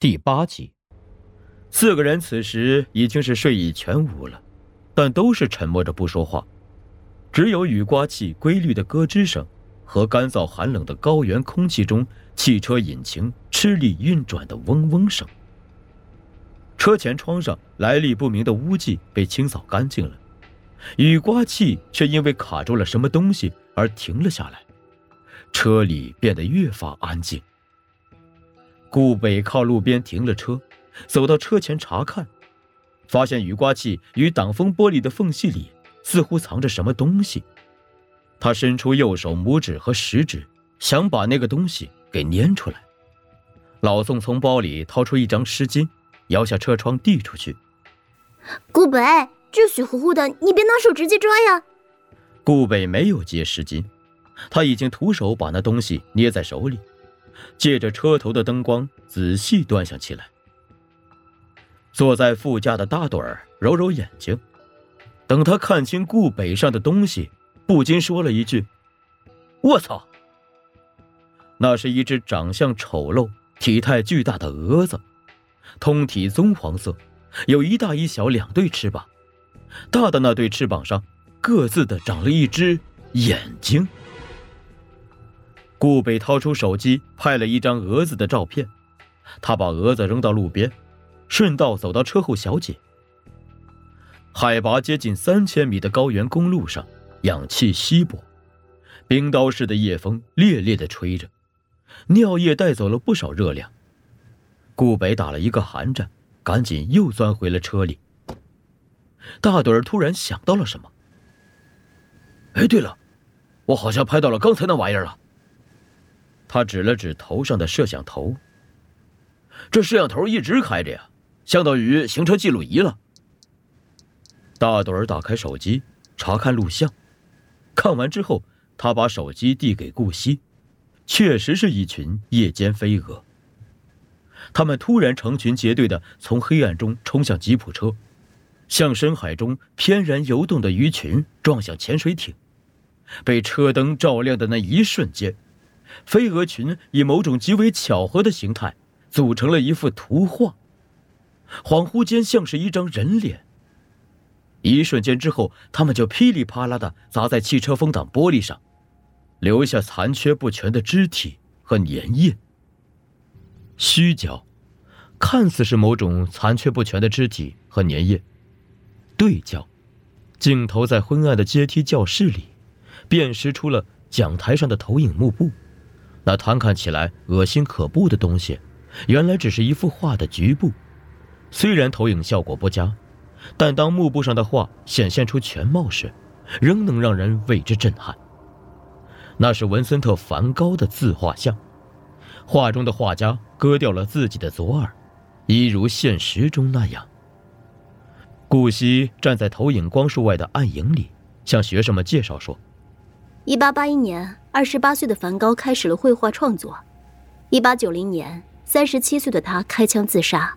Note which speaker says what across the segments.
Speaker 1: 第八集，四个人此时已经是睡意全无了，但都是沉默着不说话，只有雨刮器规律的咯吱声和干燥寒冷的高原空气中汽车引擎吃力运转的嗡嗡声。车前窗上来历不明的污迹被清扫干净了，雨刮器却因为卡住了什么东西而停了下来，车里变得越发安静。顾北靠路边停了车，走到车前查看，发现雨刮器与挡风玻璃的缝隙里似乎藏着什么东西。他伸出右手拇指和食指，想把那个东西给粘出来。老宋从包里掏出一张湿巾，摇下车窗递出去。
Speaker 2: 顾北，这血乎乎的，你别拿手直接抓呀。
Speaker 1: 顾北没有接湿巾，他已经徒手把那东西捏在手里。借着车头的灯光，仔细端详起来。坐在副驾的大盹儿揉揉眼睛，等他看清顾北上的东西，不禁说了一句：“我操！”那是一只长相丑陋、体态巨大的蛾子，通体棕黄色，有一大一小两对翅膀，大的那对翅膀上各自的长了一只眼睛。顾北掏出手机，拍了一张蛾子的照片。他把蛾子扔到路边，顺道走到车后小姐。海拔接近三千米的高原公路上，氧气稀薄，冰刀似的夜风烈烈的吹着，尿液带走了不少热量。顾北打了一个寒战，赶紧又钻回了车里。大盹儿突然想到了什么：“哎，对了，我好像拍到了刚才那玩意儿了。”他指了指头上的摄像头，这摄像头一直开着呀，相当于行车记录仪了。大朵儿打开手机查看录像，看完之后，他把手机递给顾惜，确实是一群夜间飞蛾。他们突然成群结队的从黑暗中冲向吉普车，像深海中翩然游动的鱼群撞向潜水艇，被车灯照亮的那一瞬间。飞蛾群以某种极为巧合的形态组成了一幅图画，恍惚间像是一张人脸。一瞬间之后，它们就噼里啪啦的砸在汽车风挡玻璃上，留下残缺不全的肢体和粘液。虚焦，看似是某种残缺不全的肢体和粘液；对焦，镜头在昏暗的阶梯教室里，辨识出了讲台上的投影幕布。那摊看起来恶心可怖的东西，原来只是一幅画的局部。虽然投影效果不佳，但当幕布上的画显现出全貌时，仍能让人为之震撼。那是文森特·梵高的自画像，画中的画家割掉了自己的左耳，一如现实中那样。顾惜站在投影光束外的暗影里，向学生们介绍说。
Speaker 2: 一八八一年，二十八岁的梵高开始了绘画创作。一八九零年，三十七岁的他开枪自杀。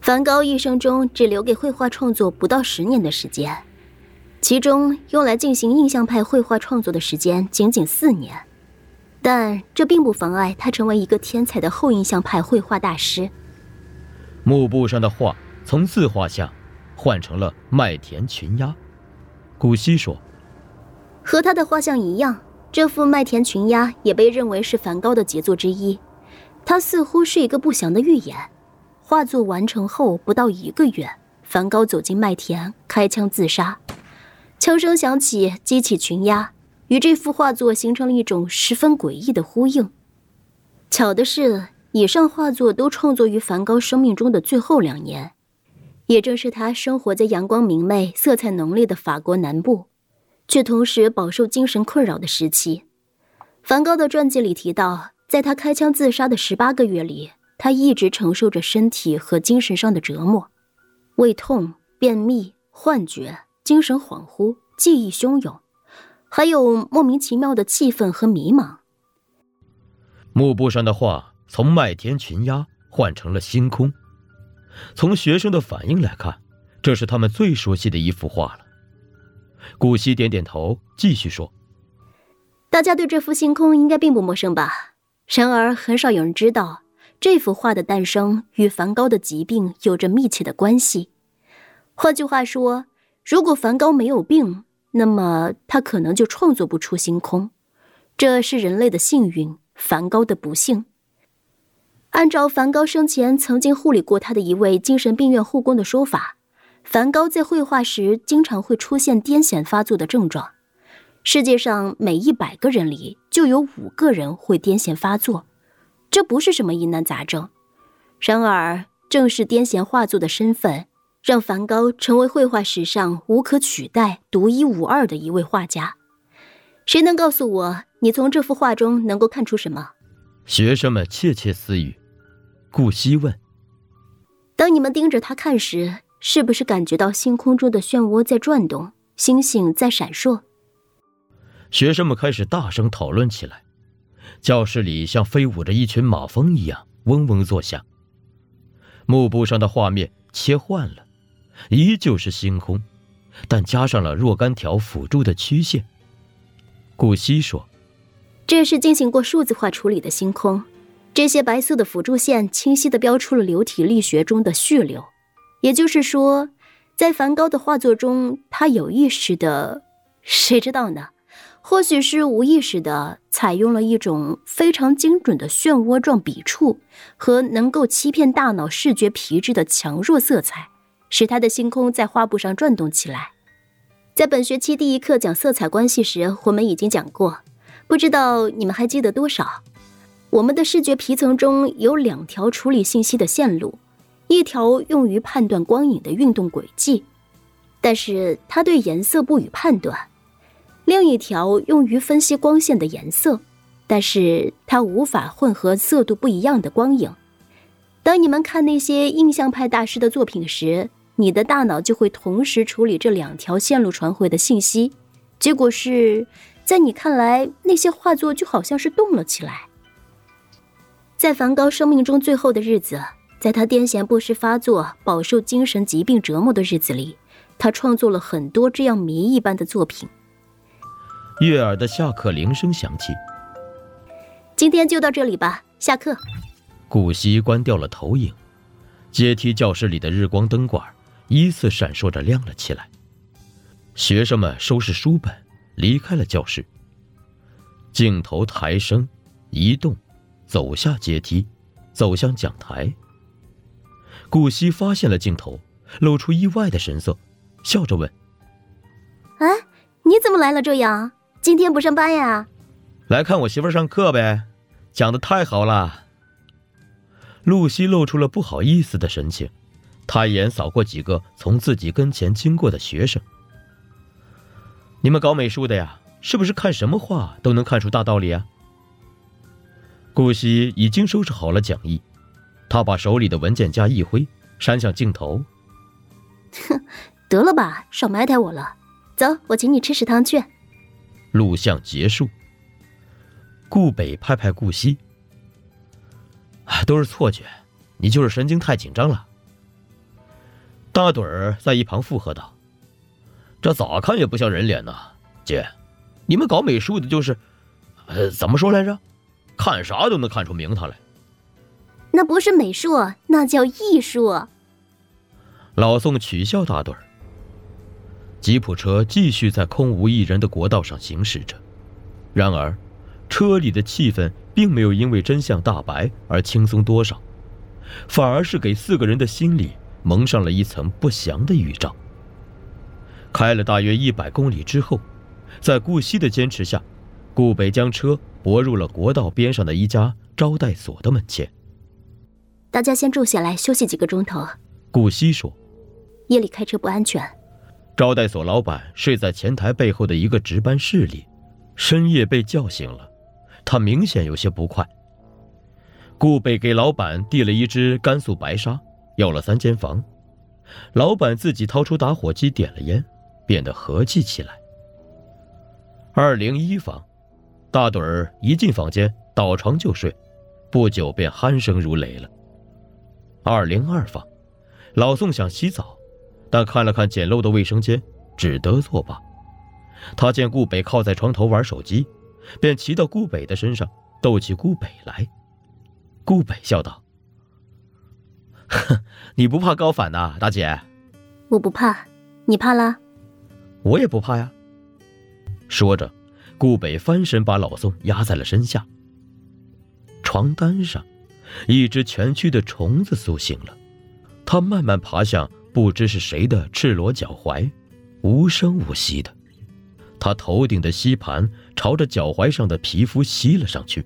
Speaker 2: 梵高一生中只留给绘画创作不到十年的时间，其中用来进行印象派绘画创作的时间仅仅四年。但这并不妨碍他成为一个天才的后印象派绘画大师。
Speaker 1: 幕布上的画从自画像换成了麦田群鸦。古希说。
Speaker 2: 和他的画像一样，这幅《麦田群鸦》也被认为是梵高的杰作之一。它似乎是一个不祥的预言。画作完成后不到一个月，梵高走进麦田，开枪自杀。枪声响起，激起群鸦，与这幅画作形成了一种十分诡异的呼应。巧的是，以上画作都创作于梵高生命中的最后两年，也正是他生活在阳光明媚、色彩浓烈的法国南部。却同时饱受精神困扰的时期。梵高的传记里提到，在他开枪自杀的十八个月里，他一直承受着身体和精神上的折磨，胃痛、便秘、幻觉、精神恍惚、记忆汹涌，还有莫名其妙的气愤和迷茫。
Speaker 1: 幕布上的画从麦田群鸦换成了星空。从学生的反应来看，这是他们最熟悉的一幅画了。顾惜点点头，继续说：“
Speaker 2: 大家对这幅星空应该并不陌生吧？然而，很少有人知道，这幅画的诞生与梵高的疾病有着密切的关系。换句话说，如果梵高没有病，那么他可能就创作不出星空。这是人类的幸运，梵高的不幸。按照梵高生前曾经护理过他的一位精神病院护工的说法，梵高在绘画时经常会出现癫痫发作的症状。世界上每一百个人里就有五个人会癫痫发作，这不是什么疑难杂症。然而，正是癫痫画作的身份，让梵高成为绘画史上无可取代、独一无二的一位画家。谁能告诉我，你从这幅画中能够看出什么？
Speaker 1: 学生们窃窃私语。顾惜问：“
Speaker 2: 当你们盯着他看时，是不是感觉到星空中的漩涡在转动，星星在闪烁？”
Speaker 1: 学生们开始大声讨论起来，教室里像飞舞着一群马蜂一样嗡嗡作响。幕布上的画面切换了，依旧是星空，但加上了若干条辅助的曲线。顾惜说：“
Speaker 2: 这是进行过数字化处理的星空。”这些白色的辅助线清晰地标出了流体力学中的序流，也就是说，在梵高的画作中，他有意识的，谁知道呢？或许是无意识的，采用了一种非常精准的漩涡状笔触和能够欺骗大脑视觉皮质的强弱色彩，使他的星空在画布上转动起来。在本学期第一课讲色彩关系时，我们已经讲过，不知道你们还记得多少？我们的视觉皮层中有两条处理信息的线路，一条用于判断光影的运动轨迹，但是它对颜色不予判断；另一条用于分析光线的颜色，但是它无法混合色度不一样的光影。当你们看那些印象派大师的作品时，你的大脑就会同时处理这两条线路传回的信息，结果是在你看来，那些画作就好像是动了起来。在梵高生命中最后的日子，在他癫痫不时发作、饱受精神疾病折磨的日子里，他创作了很多这样谜一般的作品。
Speaker 1: 悦耳的下课铃声响起。
Speaker 2: 今天就到这里吧，下课。
Speaker 1: 顾惜关掉了投影，阶梯教室里的日光灯管依次闪烁着亮了起来。学生们收拾书本，离开了教室。镜头抬升，移动。走下阶梯，走向讲台。顾惜发现了镜头，露出意外的神色，笑着问：“
Speaker 2: 哎，你怎么来了这样？今天不上班呀？”“
Speaker 1: 来看我媳妇上课呗，讲的太好了。”露西露出了不好意思的神情，她眼扫过几个从自己跟前经过的学生：“你们搞美术的呀，是不是看什么画都能看出大道理啊？”顾惜已经收拾好了讲义，他把手里的文件夹一挥，扇向镜头。
Speaker 2: 哼，得了吧，少埋汰我了。走，我请你吃食堂去。
Speaker 1: 录像结束。顾北拍拍顾西：“都是错觉，你就是神经太紧张了。”大盹儿在一旁附和道：“这咋看也不像人脸呐，姐，你们搞美术的就是……呃，怎么说来着？”看啥都能看出名堂来，
Speaker 2: 那不是美术，那叫艺术。
Speaker 1: 老宋取笑大盹儿。吉普车继续在空无一人的国道上行驶着，然而，车里的气氛并没有因为真相大白而轻松多少，反而是给四个人的心里蒙上了一层不祥的预兆。开了大约一百公里之后，在顾惜的坚持下，顾北将车。泊入了国道边上的一家招待所的门前。
Speaker 2: 大家先住下来休息几个钟头。
Speaker 1: 顾惜说：“
Speaker 2: 夜里开车不安全。”
Speaker 1: 招待所老板睡在前台背后的一个值班室里，深夜被叫醒了，他明显有些不快。顾北给老板递了一支甘肃白沙，要了三间房。老板自己掏出打火机点了烟，变得和气起来。二零一房。大盹儿一进房间，倒床就睡，不久便鼾声如雷了。二零二房，老宋想洗澡，但看了看简陋的卫生间，只得作罢。他见顾北靠在床头玩手机，便骑到顾北的身上，逗起顾北来。顾北笑道：“哼，你不怕高反呐，大姐？
Speaker 2: 我不怕，你怕啦？
Speaker 1: 我也不怕呀。说着，顾北翻身把老宋压在了身下。床单上，一只蜷曲的虫子苏醒了，它慢慢爬向不知是谁的赤裸脚踝，无声无息的。它头顶的吸盘朝着脚踝上的皮肤吸了上去。